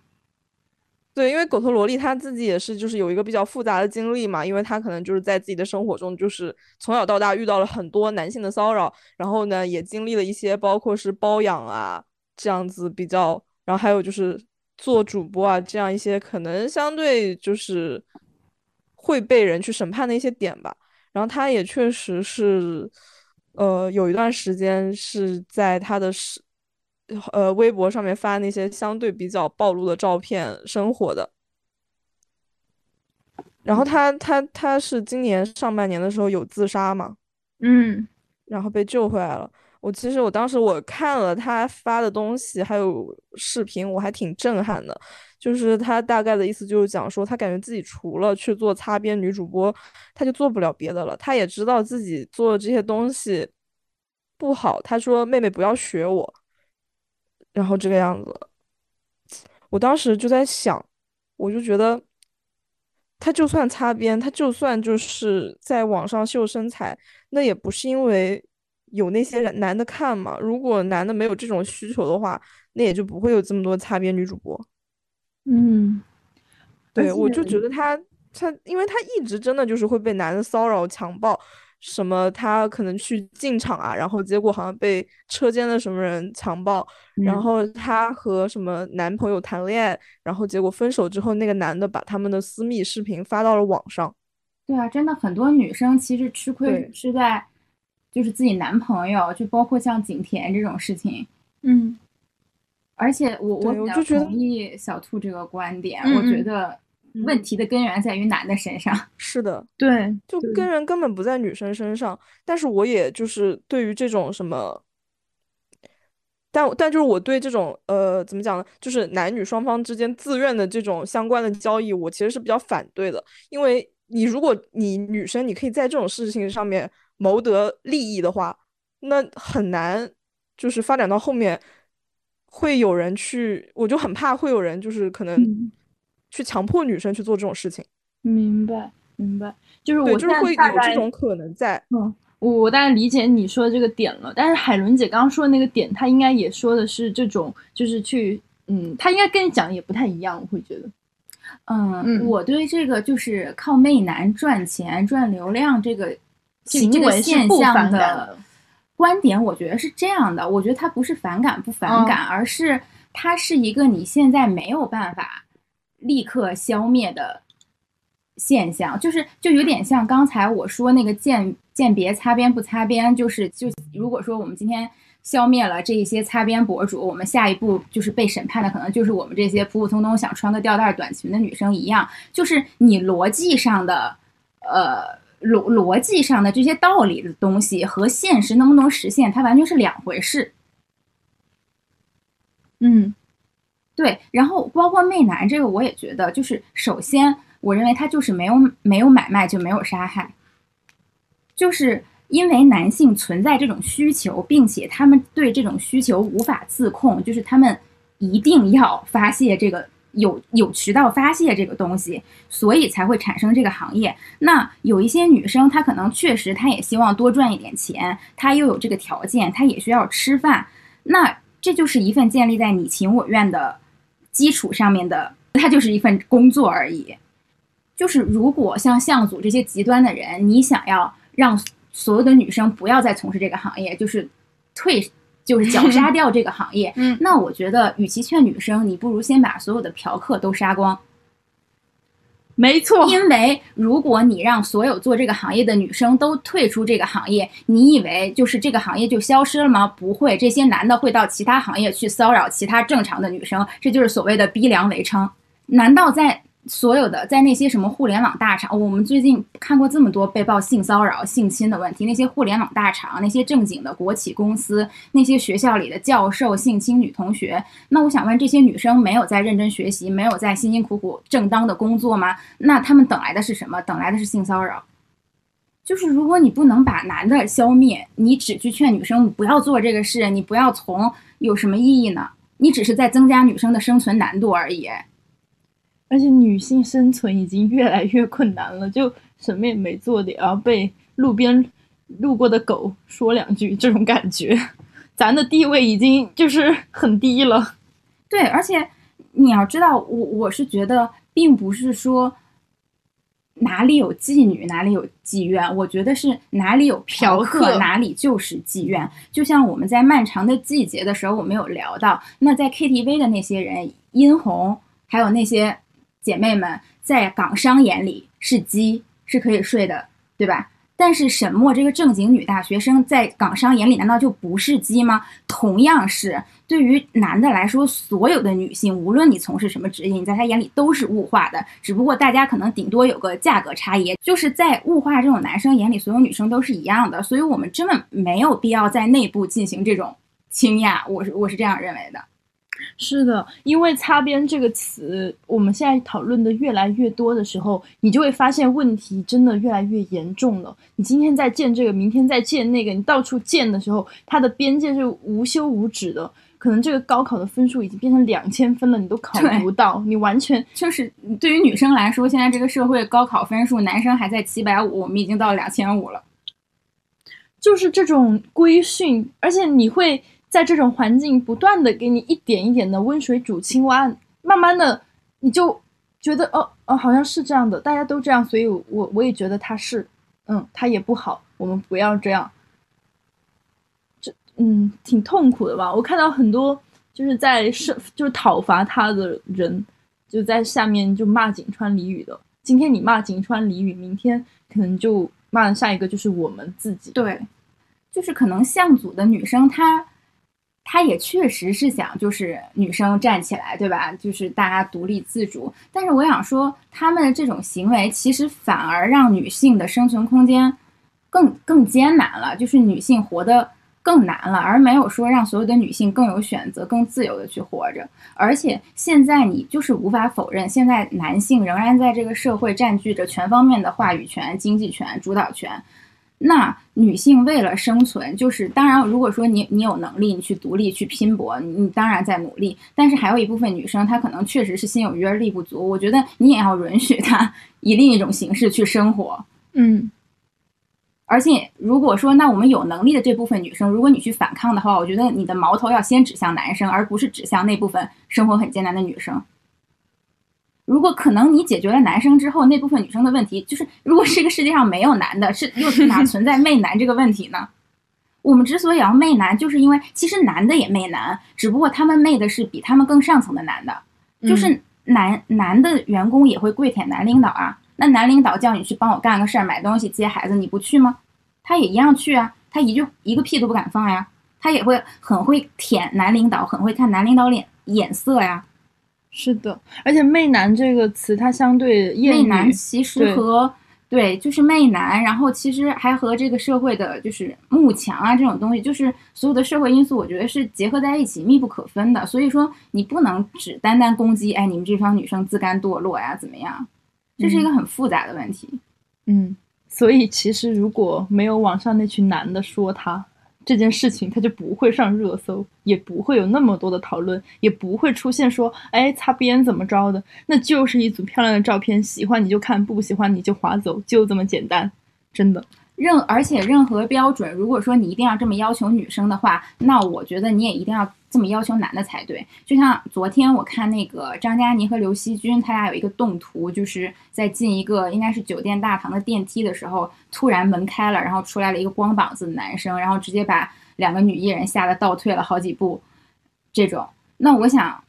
对，因为狗头萝莉她自己也是，就是有一个比较复杂的经历嘛，因为她可能就是在自己的生活中，就是从小到大遇到了很多男性的骚扰，然后呢，也经历了一些包括是包养啊这样子比较，然后还有就是做主播啊这样一些可能相对就是会被人去审判的一些点吧。然后她也确实是，呃，有一段时间是在她的是。呃，微博上面发那些相对比较暴露的照片，生活的。然后他他他是今年上半年的时候有自杀嘛？嗯，然后被救回来了。我其实我当时我看了他发的东西，还有视频，我还挺震撼的。就是他大概的意思就是讲说，他感觉自己除了去做擦边女主播，他就做不了别的了。他也知道自己做这些东西不好。他说：“妹妹不要学我。”然后这个样子，我当时就在想，我就觉得，他就算擦边，他就算就是在网上秀身材，那也不是因为有那些男的看嘛。如果男的没有这种需求的话，那也就不会有这么多擦边女主播。嗯，对，我就觉得他他，因为他一直真的就是会被男的骚扰、强暴。什么？他可能去进场啊，然后结果好像被车间的什么人强暴，然后他和什么男朋友谈恋爱，然后结果分手之后，那个男的把他们的私密视频发到了网上。对啊，真的很多女生其实吃亏是在，就是自己男朋友，就包括像景甜这种事情。嗯，而且我我比较同意小兔这个观点，我觉得。问题的根源在于男的身上，是的，对，就根源根本不在女生身上。但是我也就是对于这种什么，但但就是我对这种呃怎么讲呢？就是男女双方之间自愿的这种相关的交易，我其实是比较反对的。因为你如果你女生你可以在这种事情上面谋得利益的话，那很难就是发展到后面会有人去，我就很怕会有人就是可能。去强迫女生去做这种事情，明白明白，就是我就是会有这种可能在。嗯，我我大概理解你说的这个点了。但是海伦姐刚刚说的那个点，她应该也说的是这种，就是去，嗯，她应该跟你讲的也不太一样。我会觉得，嗯，我对这个就是靠媚男赚钱赚流量这个行为现象的观点，我觉得是这样的。我觉得他不是反感不反感，而是他是一个你现在没有办法。立刻消灭的现象，就是就有点像刚才我说那个鉴鉴别擦边不擦边，就是就如果说我们今天消灭了这一些擦边博主，我们下一步就是被审判的，可能就是我们这些普普通通想穿个吊带短裙的女生一样，就是你逻辑上的呃逻逻辑上的这些道理的东西和现实能不能实现，它完全是两回事。嗯。对，然后包括媚男这个，我也觉得，就是首先，我认为他就是没有没有买卖就没有杀害，就是因为男性存在这种需求，并且他们对这种需求无法自控，就是他们一定要发泄这个有有渠道发泄这个东西，所以才会产生这个行业。那有一些女生，她可能确实她也希望多赚一点钱，她又有这个条件，她也需要吃饭，那这就是一份建立在你情我愿的。基础上面的，它就是一份工作而已。就是如果像向祖这些极端的人，你想要让所有的女生不要再从事这个行业，就是退，就是绞杀掉这个行业，嗯，那我觉得，与其劝女生，你不如先把所有的嫖客都杀光。没错，因为如果你让所有做这个行业的女生都退出这个行业，你以为就是这个行业就消失了吗？不会，这些男的会到其他行业去骚扰其他正常的女生，这就是所谓的逼良为娼。难道在？所有的在那些什么互联网大厂，我们最近看过这么多被曝性骚扰、性侵的问题。那些互联网大厂、那些正经的国企公司、那些学校里的教授性侵女同学，那我想问，这些女生没有在认真学习，没有在辛辛苦苦正当的工作吗？那他们等来的是什么？等来的是性骚扰。就是如果你不能把男的消灭，你只去劝女生不要做这个事，你不要从，有什么意义呢？你只是在增加女生的生存难度而已。而且女性生存已经越来越困难了，就什么也没做的，然后被路边路过的狗说两句，这种感觉，咱的地位已经就是很低了。对，而且你要知道，我我是觉得，并不是说哪里有妓女哪里有妓院，我觉得是哪里有嫖嫖客哪里就是妓院。就像我们在漫长的季节的时候，我们有聊到，那在 KTV 的那些人，殷红还有那些姐妹们，在港商眼里是鸡，是可以睡的，对吧？但是沈墨这个正经女大学生，在港商眼里难道就不是鸡吗？同样是，对于男的来说，所有的女性，无论你从事什么职业，你在他眼里都是物化的。只不过大家可能顶多有个价格差异，就是在物化这种男生眼里，所有女生都是一样的。所以我们根本没有必要在内部进行这种倾轧，我是我是这样认为的。是的，因为“擦边”这个词，我们现在讨论的越来越多的时候，你就会发现问题真的越来越严重了。你今天在建这个，明天在建那个，你到处建的时候，它的边界是无休无止的。可能这个高考的分数已经变成两千分了，你都考不到，你完全就是对于女生来说，现在这个社会高考分数，男生还在七百五，我们已经到两千五了。就是这种规训，而且你会。在这种环境不断的给你一点一点的温水煮青蛙，慢慢的你就觉得哦哦好像是这样的，大家都这样，所以我我也觉得他是，嗯，他也不好，我们不要这样。这嗯挺痛苦的吧？我看到很多就是在是就是讨伐他的人，就在下面就骂井川里语的。今天你骂井川里语，明天可能就骂的下一个就是我们自己。对，就是可能向组的女生她。他也确实是想，就是女生站起来，对吧？就是大家独立自主。但是我想说，他们的这种行为其实反而让女性的生存空间更更艰难了，就是女性活得更难了，而没有说让所有的女性更有选择、更自由的去活着。而且现在你就是无法否认，现在男性仍然在这个社会占据着全方面的话语权、经济权、主导权。那女性为了生存，就是当然，如果说你你有能力，你去独立去拼搏，你当然在努力。但是还有一部分女生，她可能确实是心有余而力不足。我觉得你也要允许她以另一种形式去生活。嗯，而且如果说那我们有能力的这部分女生，如果你去反抗的话，我觉得你的矛头要先指向男生，而不是指向那部分生活很艰难的女生。如果可能，你解决了男生之后，那部分女生的问题，就是如果这个世界上没有男的，是又哪 存在媚男这个问题呢？我们之所以要媚男，就是因为其实男的也媚男，只不过他们媚的是比他们更上层的男的，就是男男的员工也会跪舔男领导啊。那男领导叫你去帮我干个事儿，买东西、接孩子，你不去吗？他也一样去啊，他一句一个屁都不敢放呀，他也会很会舔男领导，很会看男领导脸眼色呀。是的，而且“媚男”这个词，它相对媚男其实和对，就是媚男，然后其实还和这个社会的，就是慕强啊这种东西，就是所有的社会因素，我觉得是结合在一起，密不可分的。所以说，你不能只单单攻击，哎，你们这帮女生自甘堕落呀，怎么样？这是一个很复杂的问题。嗯，所以其实如果没有网上那群男的说他。这件事情他就不会上热搜，也不会有那么多的讨论，也不会出现说，哎，擦边怎么着的，那就是一组漂亮的照片，喜欢你就看，不喜欢你就划走，就这么简单，真的。任而且任何标准，如果说你一定要这么要求女生的话，那我觉得你也一定要这么要求男的才对。就像昨天我看那个张嘉倪和刘惜君，他俩有一个动图，就是在进一个应该是酒店大堂的电梯的时候，突然门开了，然后出来了一个光膀子的男生，然后直接把两个女艺人吓得倒退了好几步。这种，那我想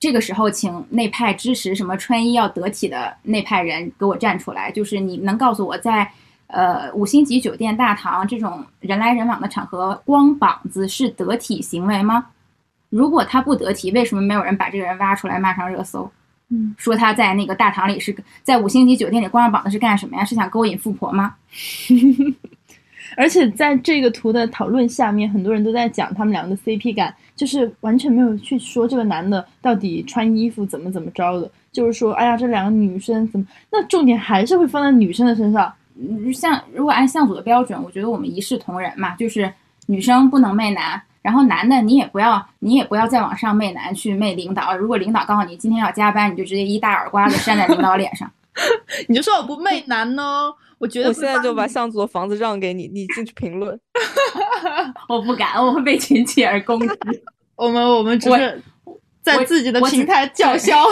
这个时候请内派支持什么穿衣要得体的内派人给我站出来，就是你能告诉我在。呃，五星级酒店大堂这种人来人往的场合，光膀子是得体行为吗？如果他不得体，为什么没有人把这个人挖出来骂上热搜？嗯，说他在那个大堂里是在五星级酒店里光着膀子是干什么呀？是想勾引富婆吗？而且在这个图的讨论下面，很多人都在讲他们两个的 CP 感，就是完全没有去说这个男的到底穿衣服怎么怎么着的，就是说，哎呀，这两个女生怎么？那重点还是会放在女生的身上。像如果按向组的标准，我觉得我们一视同仁嘛，就是女生不能媚男，然后男的你也不要，你也不要再往上媚男去媚领导。如果领导告诉你今天要加班，你就直接一大耳刮子扇在领导脸上，你就说我不媚男呢？我觉得我现在就把向组的房子让给你，你进去评论。我不敢，我会被群起而攻之。我们我们只是。在自己的平台叫嚣，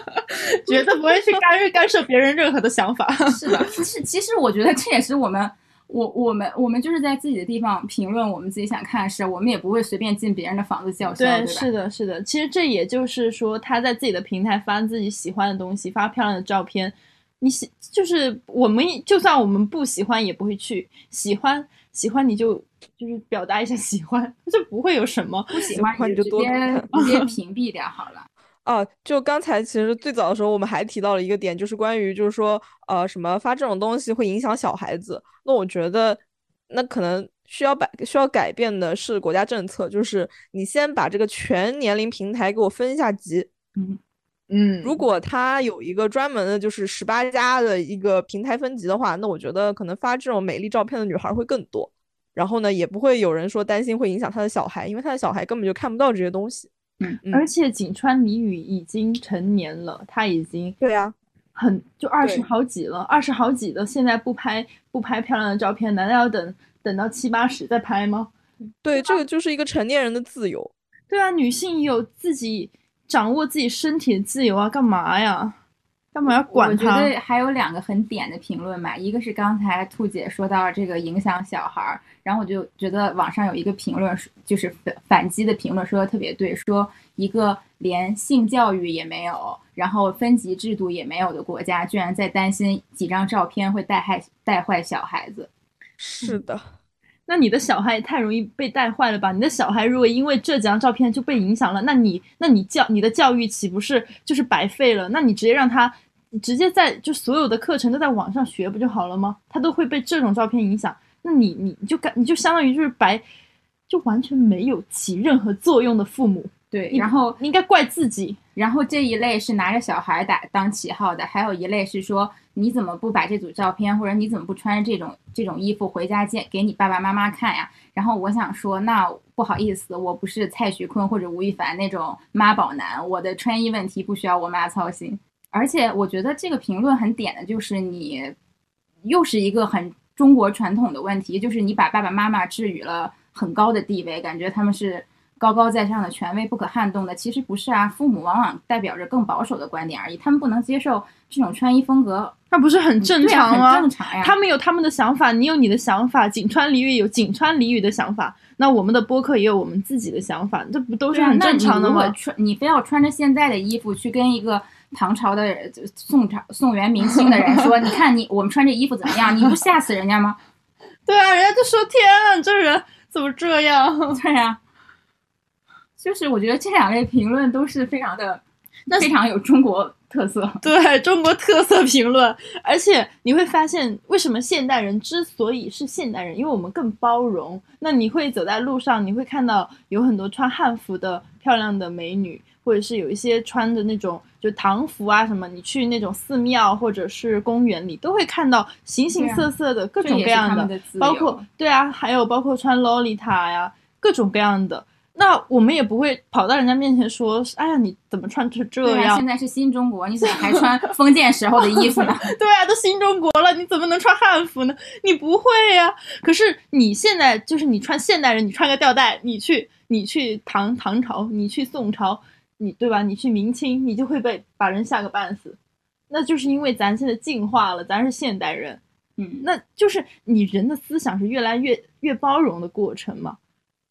绝对不会去干预干涉别人任何的想法。是的，其实其实我觉得这也是我们。我我们我们就是在自己的地方评论我们自己想看的事，我们也不会随便进别人的房子叫嚣，对是的，是的。其实这也就是说，他在自己的平台发自己喜欢的东西，发漂亮的照片，你喜就是我们就算我们不喜欢也不会去喜欢，喜欢你就就是表达一下喜欢，就不会有什么不喜欢你就直接直接 屏蔽掉好了。啊，就刚才其实最早的时候，我们还提到了一个点，就是关于就是说，呃，什么发这种东西会影响小孩子。那我觉得，那可能需要改需要改变的是国家政策，就是你先把这个全年龄平台给我分一下级。嗯嗯，如果他有一个专门的，就是十八加的一个平台分级的话，那我觉得可能发这种美丽照片的女孩会更多。然后呢，也不会有人说担心会影响他的小孩，因为他的小孩根本就看不到这些东西。嗯，而且井川里羽已经成年了，他已经对呀，很就二十好几了，二十好几的，现在不拍不拍漂亮的照片，难道要等等到七八十再拍吗？对，这个就是一个成年人的自由。对啊，女性有自己掌握自己身体的自由啊，干嘛呀？干嘛要管他？我觉得还有两个很点的评论吧，一个是刚才兔姐说到这个影响小孩儿，然后我就觉得网上有一个评论，就是反反击的评论说的特别对，说一个连性教育也没有，然后分级制度也没有的国家，居然在担心几张照片会带害带坏小孩子。是的，那你的小孩也太容易被带坏了吧？你的小孩如果因为这几张照片就被影响了，那你那你教你的教育岂不是就是白费了？那你直接让他。你直接在就所有的课程都在网上学不就好了吗？他都会被这种照片影响，那你你你就感你就相当于就是白，就完全没有起任何作用的父母。对，然后应该怪自己。然后这一类是拿着小孩打当旗号的，还有一类是说你怎么不把这组照片，或者你怎么不穿这种这种衣服回家见给你爸爸妈妈看呀？然后我想说，那不好意思，我不是蔡徐坤或者吴亦凡那种妈宝男，我的穿衣问题不需要我妈操心。而且我觉得这个评论很点的，就是你又是一个很中国传统的问题，就是你把爸爸妈妈置于了很高的地位，感觉他们是高高在上的权威，不可撼动的。其实不是啊，父母往往代表着更保守的观点而已，他们不能接受这种穿衣风格，那不是很正常吗？很正常呀。他们有他们的想法，你有你的想法，井川里语有井川里语的想法，那我们的播客也有我们自己的想法，这不都是很正常的吗？穿你非要穿着现在的衣服去跟一个。唐朝的宋朝、宋元明清的人说：“ 你看你我们穿这衣服怎么样？你不吓死人家吗？”对啊，人家就说：“天啊，这人怎么这样？”对呀，就是我觉得这两类评论都是非常的，非常有中国特色。对中国特色评论，而且你会发现，为什么现代人之所以是现代人，因为我们更包容。那你会走在路上，你会看到有很多穿汉服的漂亮的美女。或者是有一些穿的那种就唐服啊什么，你去那种寺庙或者是公园里，都会看到形形色色的各种各样的，包括对啊，还有包括穿洛丽塔呀，各种各样的。那我们也不会跑到人家面前说，哎呀，你怎么穿成这样？现在是新中国，你怎么还穿封建时候的衣服呢？对啊，都新中国了，你怎么能穿汉服呢？你不会呀。可是你现在就是你穿现代人，你穿个吊带，你去你去唐唐朝，你去宋朝。你对吧？你去明清，你就会被把人吓个半死，那就是因为咱现在进化了，咱是现代人，嗯，那就是你人的思想是越来越越包容的过程嘛。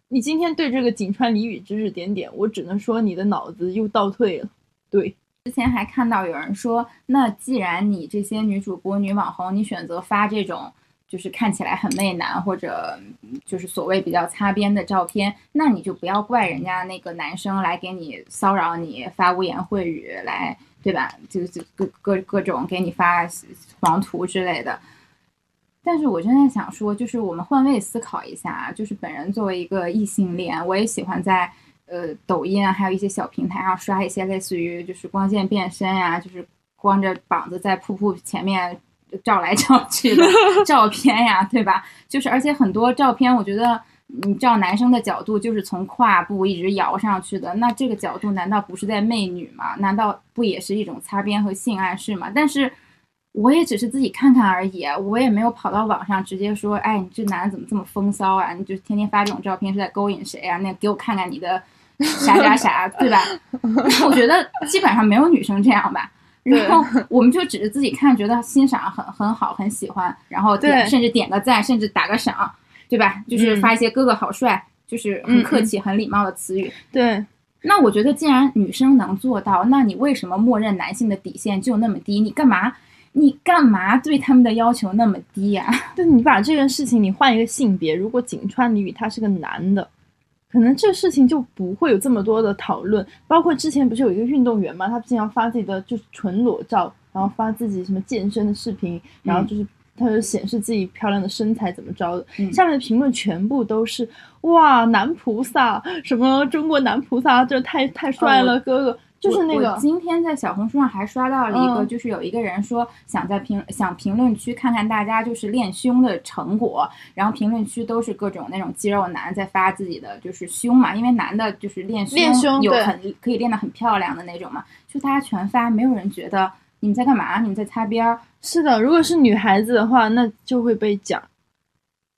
你今天对这个井川俚语指指点点，我只能说你的脑子又倒退了。对，之前还看到有人说，那既然你这些女主播、女网红，你选择发这种。就是看起来很媚男，或者就是所谓比较擦边的照片，那你就不要怪人家那个男生来给你骚扰你，发污言秽语来，对吧？就就各各各种给你发黄图之类的。但是我真的想说，就是我们换位思考一下，就是本人作为一个异性恋，我也喜欢在呃抖音啊，还有一些小平台上刷一些类似于就是光线变身呀，就是光着膀子在瀑布前面。照来照去的 照片呀，对吧？就是，而且很多照片，我觉得你照男生的角度，就是从胯部一直摇上去的。那这个角度难道不是在媚女吗？难道不也是一种擦边和性暗示吗？但是我也只是自己看看而已，我也没有跑到网上直接说，哎，你这男的怎么这么风骚啊？你就天天发这种照片是在勾引谁啊？那给我看看你的啥啥啥，对吧？我觉得基本上没有女生这样吧。然后我们就只是自己看，觉得欣赏很很好，很喜欢，然后甚至点个赞，甚至打个赏，对吧？就是嗯发一些哥哥好帅，就是很客气、很礼貌的词语。对，那我觉得，既然女生能做到，那你为什么默认男性的底线就那么低？你干嘛？你干嘛对他们的要求那么低呀、但你把这件事情你换一个性别，如果井川里宇他是个男的，可能这事情就不会有这么多的讨论。包括之前不是有一个运动员嘛，他经常发自己的就是纯裸照，然后发自己什么健身的视频，然后就是。他就显示自己漂亮的身材怎么着的，嗯下面的评论全部都是哇男菩萨，什么中国男菩萨，这太太帅了，哦哥哥，就是那个今天在小红书上还刷到了一个，嗯就是有一个人说想在评想评论区看看大家就是练胸的成果，然后评论区都是各种那种肌肉男在发自己的就是胸嘛，因为男的就是练胸练胸有很可以练得很漂亮的那种嘛，就大家全发，没有人觉得你们在干嘛，你们在擦边儿。是的，如果是女孩子的话，那就会被讲。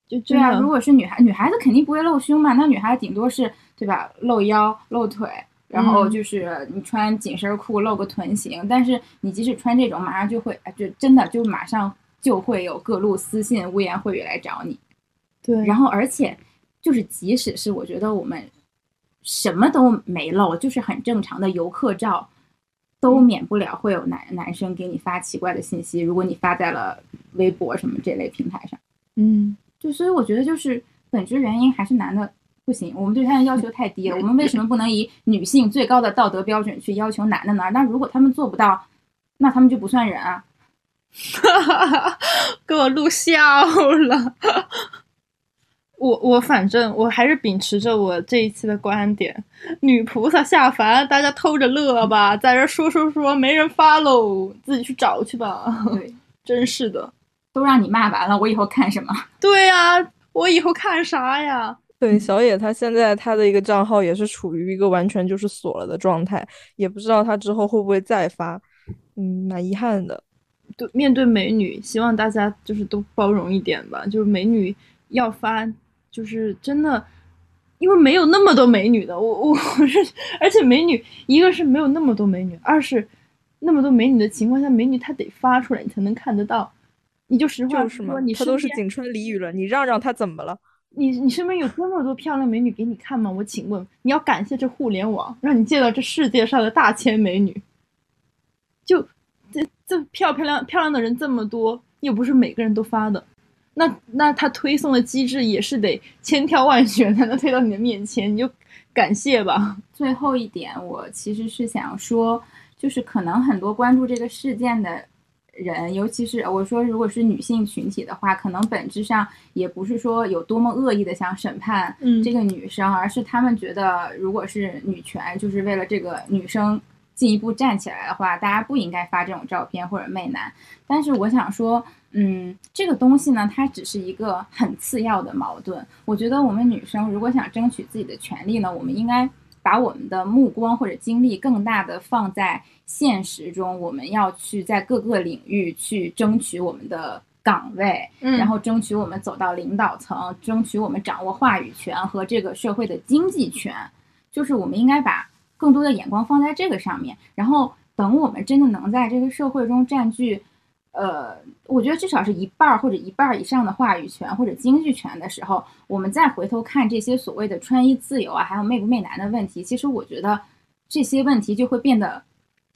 就对啊，如果是女孩，女孩子肯定不会露胸嘛，那女孩子顶多是对吧，露腰、露腿，然后嗯就是你穿紧身裤露个臀型，但是你即使穿这种，马上就会，哎就真的就马上就会有各路私信、污言秽语来找你。对，然后而且就是即使是我觉得我们什么都没露，就是很正常的游客照。都免不了会有男男生给你发奇怪的信息，如果你发在了微博什么这类平台上。嗯，就所以我觉得就是本质原因还是男的不行，我们对他的要求太低了。我们为什么不能以女性最高的道德标准去要求男的呢？那如果他们做不到，那他们就不算人啊。给我录笑了。我我反正我还是秉持着我这一期的观点，女菩萨下凡，大家偷着乐吧，在这说说说，没人发喽，自己去找去吧。对，真是的，都让你骂完了，我以后看什么？对呀、我以后看啥呀？对，小野他现在他的一个账号也是处于一个完全就是锁了的状态，也不知道他之后会不会再发，嗯，蛮遗憾的。对，面对美女，希望大家就是都包容一点吧。就是美女要发，就是真的，因为没有那么多美女的。我我我 是，而且美女一个是没有那么多美女，二是那么多美女的情况下，美女她得发出来，你才能看得到。你就实话就是嘛说，你，他都是井川俚语了，你让让她怎么了？你你身边有这么多漂亮美女给你看吗？我请问，你要感谢这互联网，让你见到这世界上的大千美女。就这这漂漂亮漂亮的人这么多，又不是每个人都发的，那那他推送的机制也是得千挑万选才能推到你的面前，你就感谢吧。最后一点，我其实是想说，就是可能很多关注这个事件的人，尤其是我说，如果是女性群体的话，可能本质上也不是说有多么恶意的想审判嗯这个女生，而是他们觉得，如果是女权，就是为了这个女生进一步站起来的话，大家不应该发这种照片或者媚男。但是我想说，嗯，这个东西呢，它只是一个很次要的矛盾。我觉得我们女生如果想争取自己的权利呢，我们应该把我们的目光或者精力更大的放在现实中，我们要去在各个领域去争取我们的岗位，嗯然后争取我们走到领导层，争取我们掌握话语权和这个社会的经济权。就是我们应该把更多的眼光放在这个上面，然后等我们真的能在这个社会中占据，呃，我觉得至少是一半儿或者一半儿以上的话语权或者经济权的时候，我们再回头看这些所谓的穿衣自由啊，还有媚不媚男的问题，其实我觉得这些问题就会变得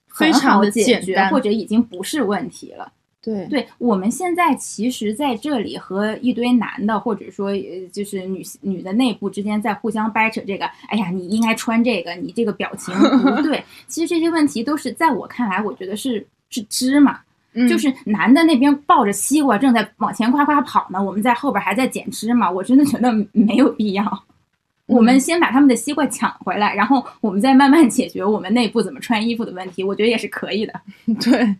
很非常的解决，或者已经不是问题了。对对我们现在其实在这里和一堆男的，或者说呃就是女女的内部之间在互相掰扯这个，哎呀，你应该穿这个，你这个表情不对。其实这些问题都是在我看来，我觉得是是芝麻，嗯就是男的那边抱着西瓜正在往前夸夸跑呢，我们在后边还在捡芝麻，我真的觉得没有必要。我们先把他们的西瓜抢回来，然后我们再慢慢解决我们内部怎么穿衣服的问题，我觉得也是可以的。对，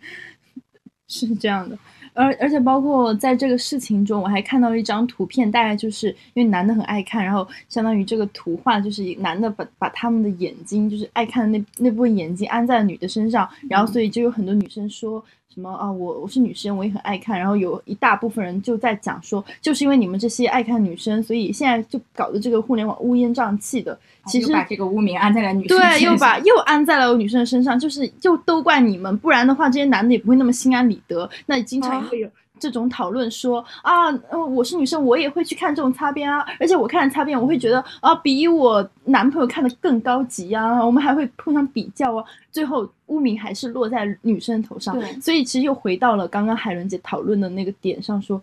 是这样的。而而且包括在这个事情中，我还看到一张图片，大概就是因为男的很爱看，然后相当于这个图画就是以男的把把他们的眼睛，就是爱看的那那部分眼睛安在了女的身上，然后所以就有很多女生说什么啊，我我是女生，我也很爱看。然后有一大部分人就在讲说，就是因为你们这些爱看女生，所以现在就搞得这个互联网乌烟瘴气的。其实把这个污名安在了女生对，又把又安在了女生的身上，就是就都怪你们，不然的话，这些男的也不会那么心安理得。那经常会有。这种讨论说啊，我是女生，我也会去看这种擦边啊，而且我看擦边，我会觉得啊，比我男朋友看的更高级啊，我们还会互相比较啊，最后污名还是落在女生头上。所以其实又回到了刚刚海伦姐讨论的那个点上，说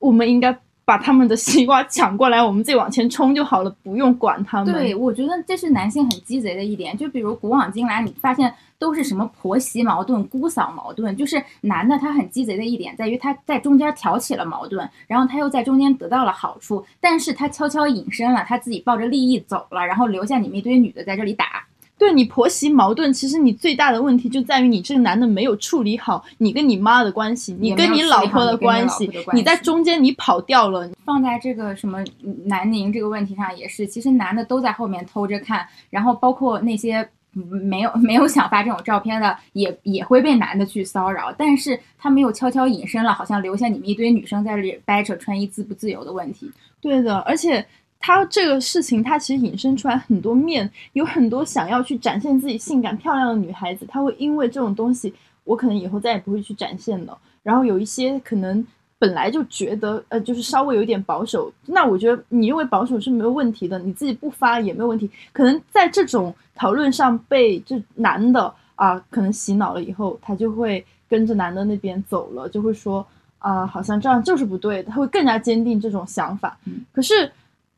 我们应该。把他们的西瓜 抢过来，我们自己往前冲就好了，不用管他们。对，我觉得这是男性很鸡贼的一点。就比如古往今来，你发现都是什么婆媳矛盾、姑嫂矛盾，就是男的他很鸡贼的一点在于他在中间挑起了矛盾，然后他又在中间得到了好处，但是他悄悄隐身了，他自己抱着利益走了，然后留下你们一堆女的在这里打。对你婆媳矛盾，其实你最大的问题就在于你这个男的没有处理好你跟你妈的关系，你跟你老婆的关系，你在中间你跑掉了。放在这个什么南宁这个问题上也是，其实男的都在后面偷着看，然后包括那些没有没有想发这种照片的，也也会被男的去骚扰，但是他没有悄悄隐身了，好像留下你们一堆女生在这里掰扯穿衣自不自由的问题。对的，而且。他这个事情，他其实引申出来很多面，有很多想要去展现自己性感漂亮的女孩子，她会因为这种东西，我可能以后再也不会去展现了。然后有一些可能本来就觉得，呃，就是稍微有点保守，那我觉得你认为保守是没有问题的，你自己不发也没有问题。可能在这种讨论上被这男的啊，可能洗脑了以后，他就会跟着男的那边走了，就会说啊，好像这样就是不对，他会更加坚定这种想法。可是。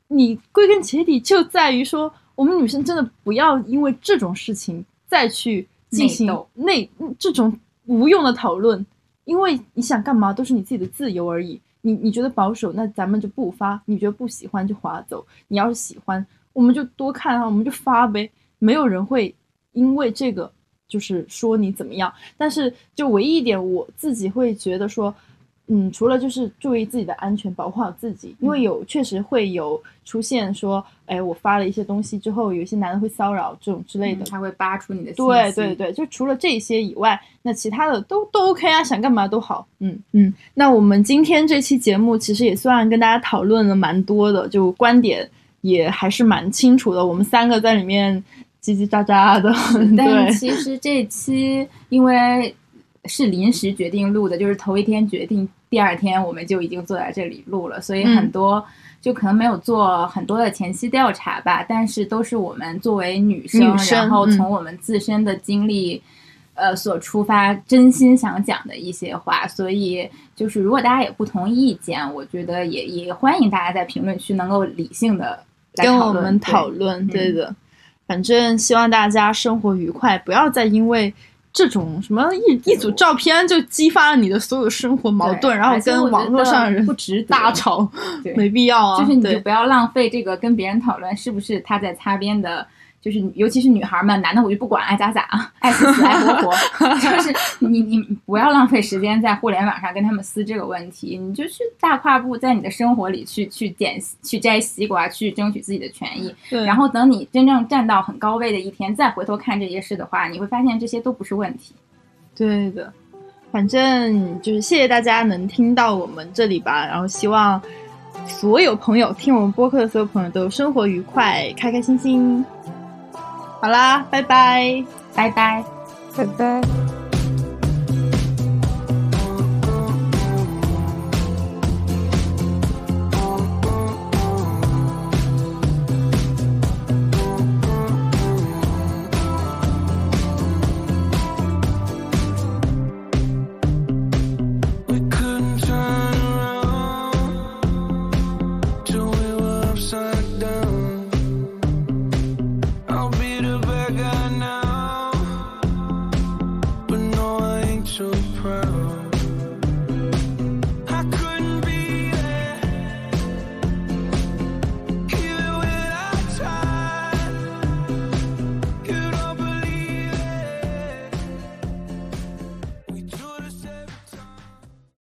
你归根结底就在于说，我们女生真的不要因为这种事情再去进行内这种无用的讨论，因为你想干嘛都是你自己的自由而已。你你觉得保守，那咱们就不发；你觉得不喜欢就划走。你要是喜欢，我们就多看啊，我们就发呗。没有人会因为这个就是说你怎么样。但是就唯一一点，我自己会觉得说。嗯，除了就是注意自己的安全，保护好自己，因为有确实会有出现说，哎，我发了一些东西之后，有一些男的会骚扰这种之类的，他会扒出你的。对对对，就除了这些以外，那其他的都都 OK 啊，想干嘛都好。嗯嗯，那我们今天这期节目其实也算跟大家讨论了蛮多的，就观点也还是蛮清楚的。我们三个在里面叽叽喳喳的，但其实这期因为是临时决定录的，就是头一天决定。第二天我们就已经坐在这里录了，所以很多就可能没有做很多的前期调查吧，但是都是我们作为女生，然后从我们自身的经历，呃所出发，真心想讲的一些话。所以就是如果大家有不同意见，我觉得也也欢迎大家在评论区能够理性的跟我们讨论。对的，反正希望大家生活愉快，不要再因为。这种什么一一组照片就激发了你的所有生活矛盾，然后跟网络上的人不值大吵，没必要啊。就是你就不要浪费这个跟别人讨论是不是他在擦边的。就是尤其是女孩们，男的我就不管，爱咋咋，爱死死爱活活。就是你你不要浪费时间在互联网上跟他们撕这个问题，你就去大跨步在你的生活里去去捡去摘西瓜，去争取自己的权益。对。然后等你真正站到很高位的一天，再回头看这些事的话，你会发现这些都不是问题。对的，反正就是谢谢大家能听到我们这里吧，然后希望所有朋友听我们播客的所有朋友都生活愉快，开开心心。好啦，拜拜，拜拜，拜拜。